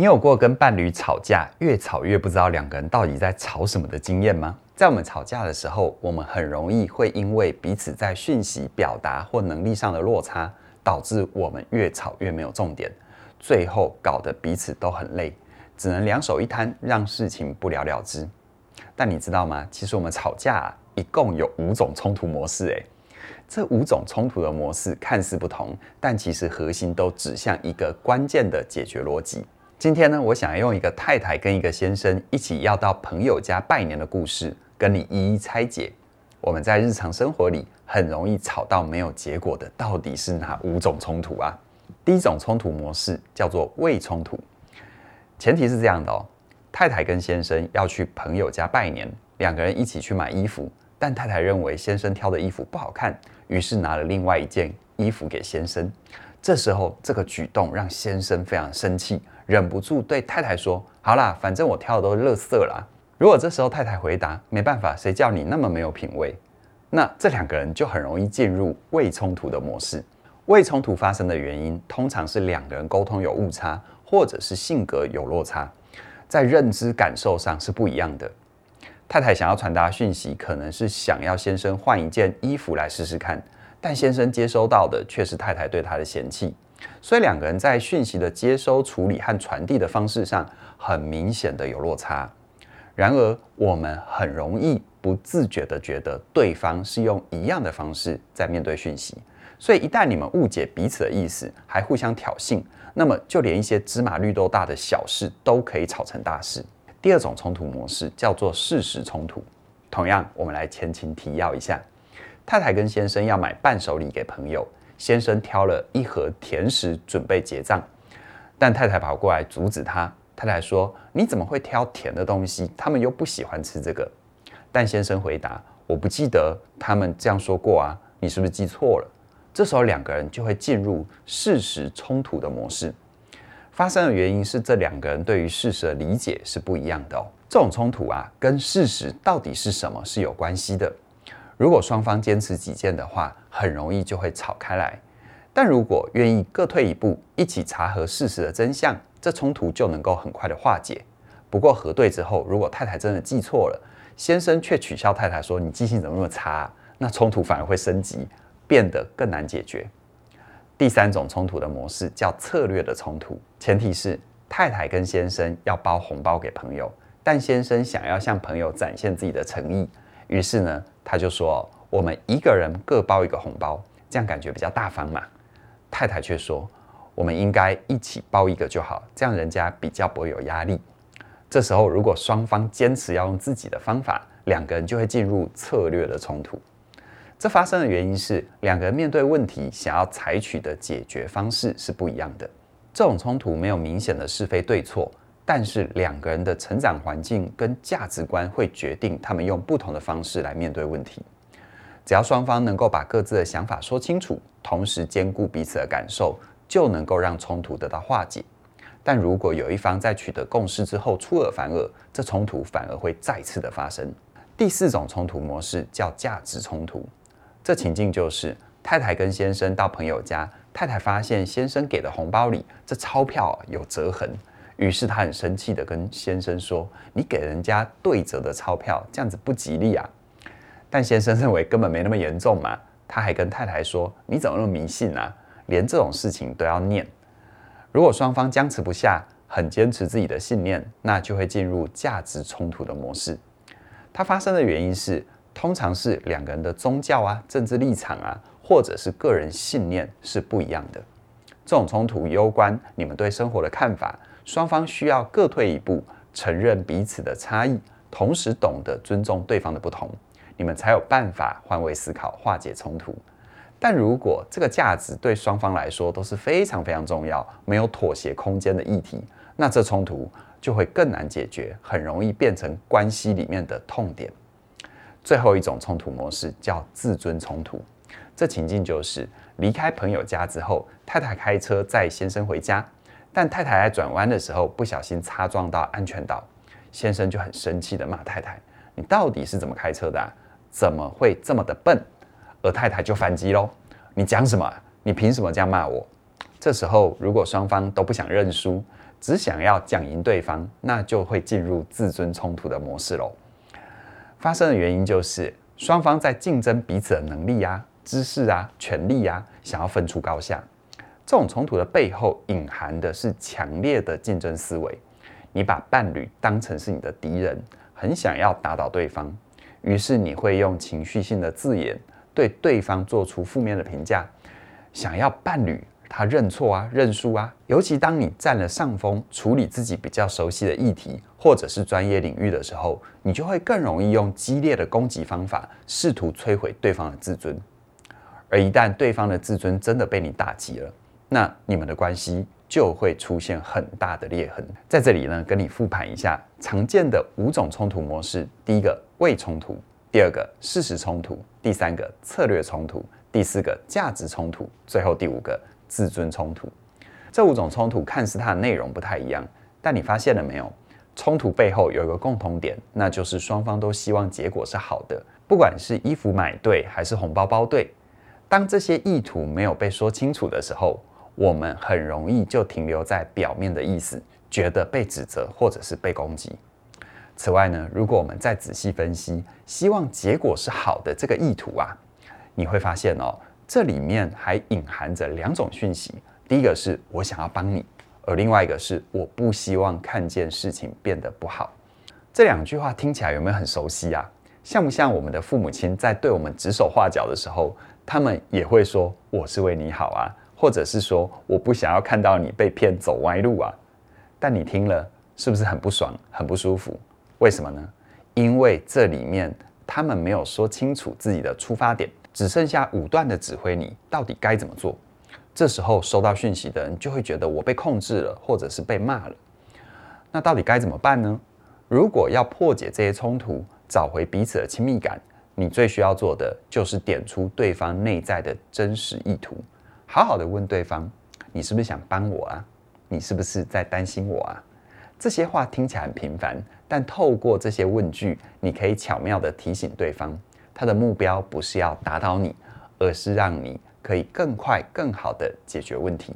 你有过跟伴侣吵架，越吵越不知道两个人到底在吵什么的经验吗？在我们吵架的时候，我们很容易会因为彼此在讯息表达或能力上的落差，导致我们越吵越没有重点，最后搞得彼此都很累，只能两手一摊，让事情不了了之。但你知道吗？其实我们吵架，一共有五种冲突模式，诶。这五种冲突的模式看似不同，但其实核心都指向一个关键的解决逻辑。今天呢，我想要用一个太太跟一个先生一起要到朋友家拜年的故事，跟你一一拆解。我们在日常生活里很容易吵到没有结果的，到底是哪五种冲突啊？第一种冲突模式叫做未冲突，前提是这样的哦，太太跟先生要去朋友家拜年，两个人一起去买衣服，但太太认为先生挑的衣服不好看。于是拿了另外一件衣服给先生，这时候这个举动让先生非常生气，忍不住对太太说：“好啦，反正我挑的都是垃圾啦。”如果这时候太太回答：“没办法，谁叫你那么没有品味？”那这两个人就很容易进入伪冲突的模式。伪冲突发生的原因通常是两个人沟通有误差，或者是性格有落差，在认知感受上是不一样的。太太想要传达讯息，可能是想要先生换一件衣服来试试看，但先生接收到的却是太太对他的嫌弃，所以两个人在讯息的接收、处理和传递的方式上，很明显的有落差。然而，我们很容易不自觉地觉得对方是用一样的方式在面对讯息，所以一旦你们误解彼此的意思，还互相挑衅，那么就连一些芝麻绿豆大的小事都可以吵成大事。第二种冲突模式叫做事实冲突。同样，我们来前情提要一下：太太跟先生要买伴手礼给朋友，先生挑了一盒甜食准备结账，但太太跑过来阻止他。太太说：“你怎么会挑甜的东西？他们又不喜欢吃这个。”但先生回答：“我不记得他们这样说过啊，你是不是记错了？”这时候两个人就会进入事实冲突的模式。发生的原因是这两个人对于事实的理解是不一样的哦。这种冲突啊，跟事实到底是什么是有关系的。如果双方坚持己见的话，很容易就会吵开来。但如果愿意各退一步，一起查核事实的真相，这冲突就能够很快的化解。不过核对之后，如果太太真的记错了，先生却取笑太太说：“你记性怎么那么差？”那冲突反而会升级，变得更难解决。第三种冲突的模式叫策略的冲突，前提是太太跟先生要包红包给朋友，但先生想要向朋友展现自己的诚意，于是呢，他就说：“我们一个人各包一个红包，这样感觉比较大方嘛。”太太却说：“我们应该一起包一个就好，这样人家比较不会有压力。”这时候，如果双方坚持要用自己的方法，两个人就会进入策略的冲突。这发生的原因是，两个人面对问题想要采取的解决方式是不一样的。这种冲突没有明显的是非对错，但是两个人的成长环境跟价值观会决定他们用不同的方式来面对问题。只要双方能够把各自的想法说清楚，同时兼顾彼此的感受，就能够让冲突得到化解。但如果有一方在取得共识之后出尔反尔，这冲突反而会再次的发生。第四种冲突模式叫价值冲突。这情境就是太太跟先生到朋友家，太太发现先生给的红包里这钞票有折痕，于是她很生气的跟先生说：“你给人家对折的钞票，这样子不吉利啊！”但先生认为根本没那么严重嘛，他还跟太太说：“你怎么那么迷信啊？连这种事情都要念。”如果双方僵持不下，很坚持自己的信念，那就会进入价值冲突的模式。它发生的原因是。通常是两个人的宗教啊、政治立场啊，或者是个人信念是不一样的。这种冲突攸关你们对生活的看法，双方需要各退一步，承认彼此的差异，同时懂得尊重对方的不同，你们才有办法换位思考、化解冲突。但如果这个价值对双方来说都是非常非常重要、没有妥协空间的议题，那这冲突就会更难解决，很容易变成关系里面的痛点。最后一种冲突模式叫自尊冲突，这情境就是离开朋友家之后，太太开车载先生回家，但太太在转弯的时候不小心擦撞到安全岛，先生就很生气地骂太太：“你到底是怎么开车的啊？怎么会这么的笨？”而太太就反击喽：“你讲什么？你凭什么这样骂我？”这时候如果双方都不想认输，只想要讲赢对方，那就会进入自尊冲突的模式喽。发生的原因就是双方在竞争彼此的能力啊、知识啊、权力啊，想要分出高下。这种冲突的背后隐含的是强烈的竞争思维。你把伴侣当成是你的敌人，很想要打倒对方，于是你会用情绪性的字眼对对方做出负面的评价，想要伴侣他认错啊、认输啊。尤其当你占了上风，处理自己比较熟悉的议题或者是专业领域的时候，你就会更容易用激烈的攻击方法，试图摧毁对方的自尊。而一旦对方的自尊真的被你打击了，那你们的关系就会出现很大的裂痕。在这里呢，跟你复盘一下常见的五种冲突模式：第一个，伪冲突；第二个，事实冲突；第三个，策略冲突；第四个，价值冲突；最后第五个，自尊冲突。这五种冲突看似它的内容不太一样，但你发现了没有？冲突背后有一个共同点，那就是双方都希望结果是好的。不管是衣服买对还是红包包对，当这些意图没有被说清楚的时候，我们很容易就停留在表面的意思，觉得被指责或者是被攻击。此外呢，如果我们再仔细分析，希望结果是好的这个意图啊，你会发现哦，这里面还隐含着两种讯息。第一个是我想要帮你，而另外一个是我不希望看见事情变得不好。这两句话听起来有没有很熟悉啊？像不像我们的父母亲在对我们指手画脚的时候，他们也会说我是为你好啊？或者是说，我不想要看到你被骗走歪路啊，但你听了是不是很不爽、很不舒服？为什么呢？因为这里面他们没有说清楚自己的出发点，只剩下武断的指挥你到底该怎么做。这时候收到讯息的人就会觉得我被控制了，或者是被骂了。那到底该怎么办呢？如果要破解这些冲突，找回彼此的亲密感，你最需要做的就是点出对方内在的真实意图。好好的问对方，你是不是想帮我啊？你是不是在担心我啊？这些话听起来很平凡，但透过这些问句，你可以巧妙地提醒对方，他的目标不是要打倒你，而是让你可以更快、更好地解决问题。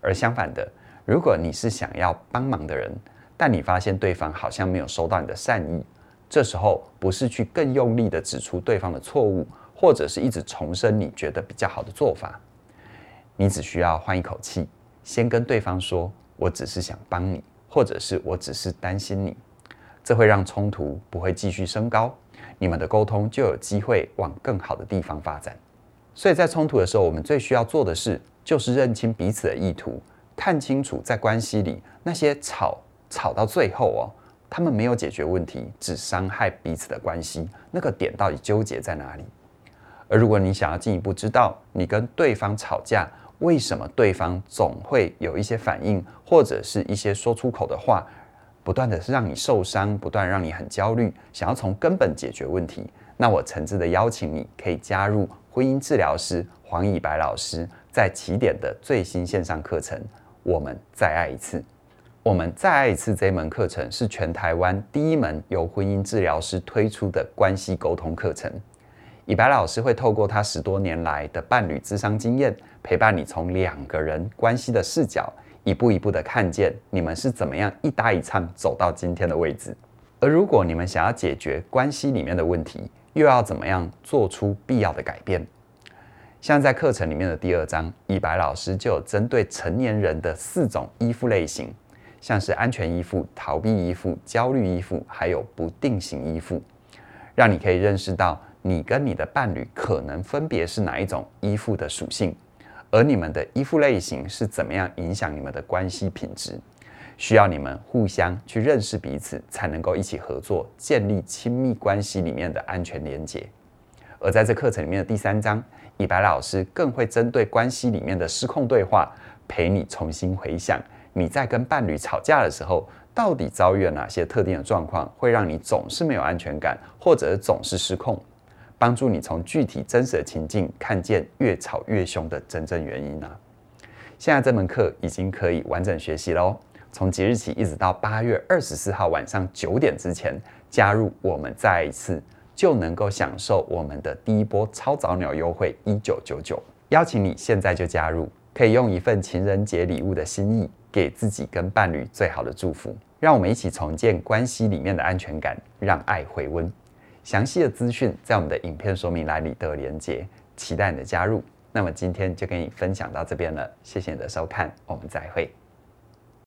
而相反的，如果你是想要帮忙的人，但你发现对方好像没有收到你的善意，这时候不是去更用力地指出对方的错误，或者是一直重申你觉得比较好的做法。你只需要换一口气，先跟对方说：“我只是想帮你，或者是我只是担心你。”这会让冲突不会继续升高，你们的沟通就有机会往更好的地方发展。所以在冲突的时候，我们最需要做的事就是认清彼此的意图，看清楚在关系里那些吵吵到最后哦，他们没有解决问题，只伤害彼此的关系，那个点到底纠结在哪里？而如果你想要进一步知道你跟对方吵架，为什么对方总会有一些反应，或者是一些说出口的话，不断的让你受伤，不断让你很焦虑，想要从根本解决问题？那我诚挚的邀请你，可以加入婚姻治疗师黄以白老师在起点的最新线上课程。我们再爱一次，我们再爱一次这门课程是全台湾第一门由婚姻治疗师推出的关系沟通课程。以白老师会透过他十多年来的伴侣咨商经验，陪伴你从两个人关系的视角，一步一步的看见你们是怎么样一搭一唱走到今天的位置。而如果你们想要解决关系里面的问题，又要怎么样做出必要的改变？像在课程里面的第二章，以白老师就有针对成年人的四种依附类型，像是安全依附、逃避依附、焦虑依附，还有不定型依附，让你可以认识到。你跟你的伴侣可能分别是哪一种依附的属性，而你们的依附类型是怎么样影响你们的关系品质？需要你们互相去认识彼此，才能够一起合作，建立亲密关系里面的安全连结。而在这课程里面的第三章，以白老师更会针对关系里面的失控对话，陪你重新回想你在跟伴侣吵架的时候，到底遭遇了哪些特定的状况，会让你总是没有安全感，或者总是失控。帮助你从具体真实的情境看见越吵越凶的真正原因呢、啊？现在这门课已经可以完整学习喽！从即日起一直到八月二十四号晚上九点之前加入我们再一次，就能够享受我们的第一波超早鸟优惠一九九九。邀请你现在就加入，可以用一份情人节礼物的心意，给自己跟伴侣最好的祝福。让我们一起重建关系里面的安全感，让爱回温。详细的资讯在我们的影片说明栏里都有连接，期待你的加入。那么今天就跟你分享到这边了，谢谢你的收看，我们再会。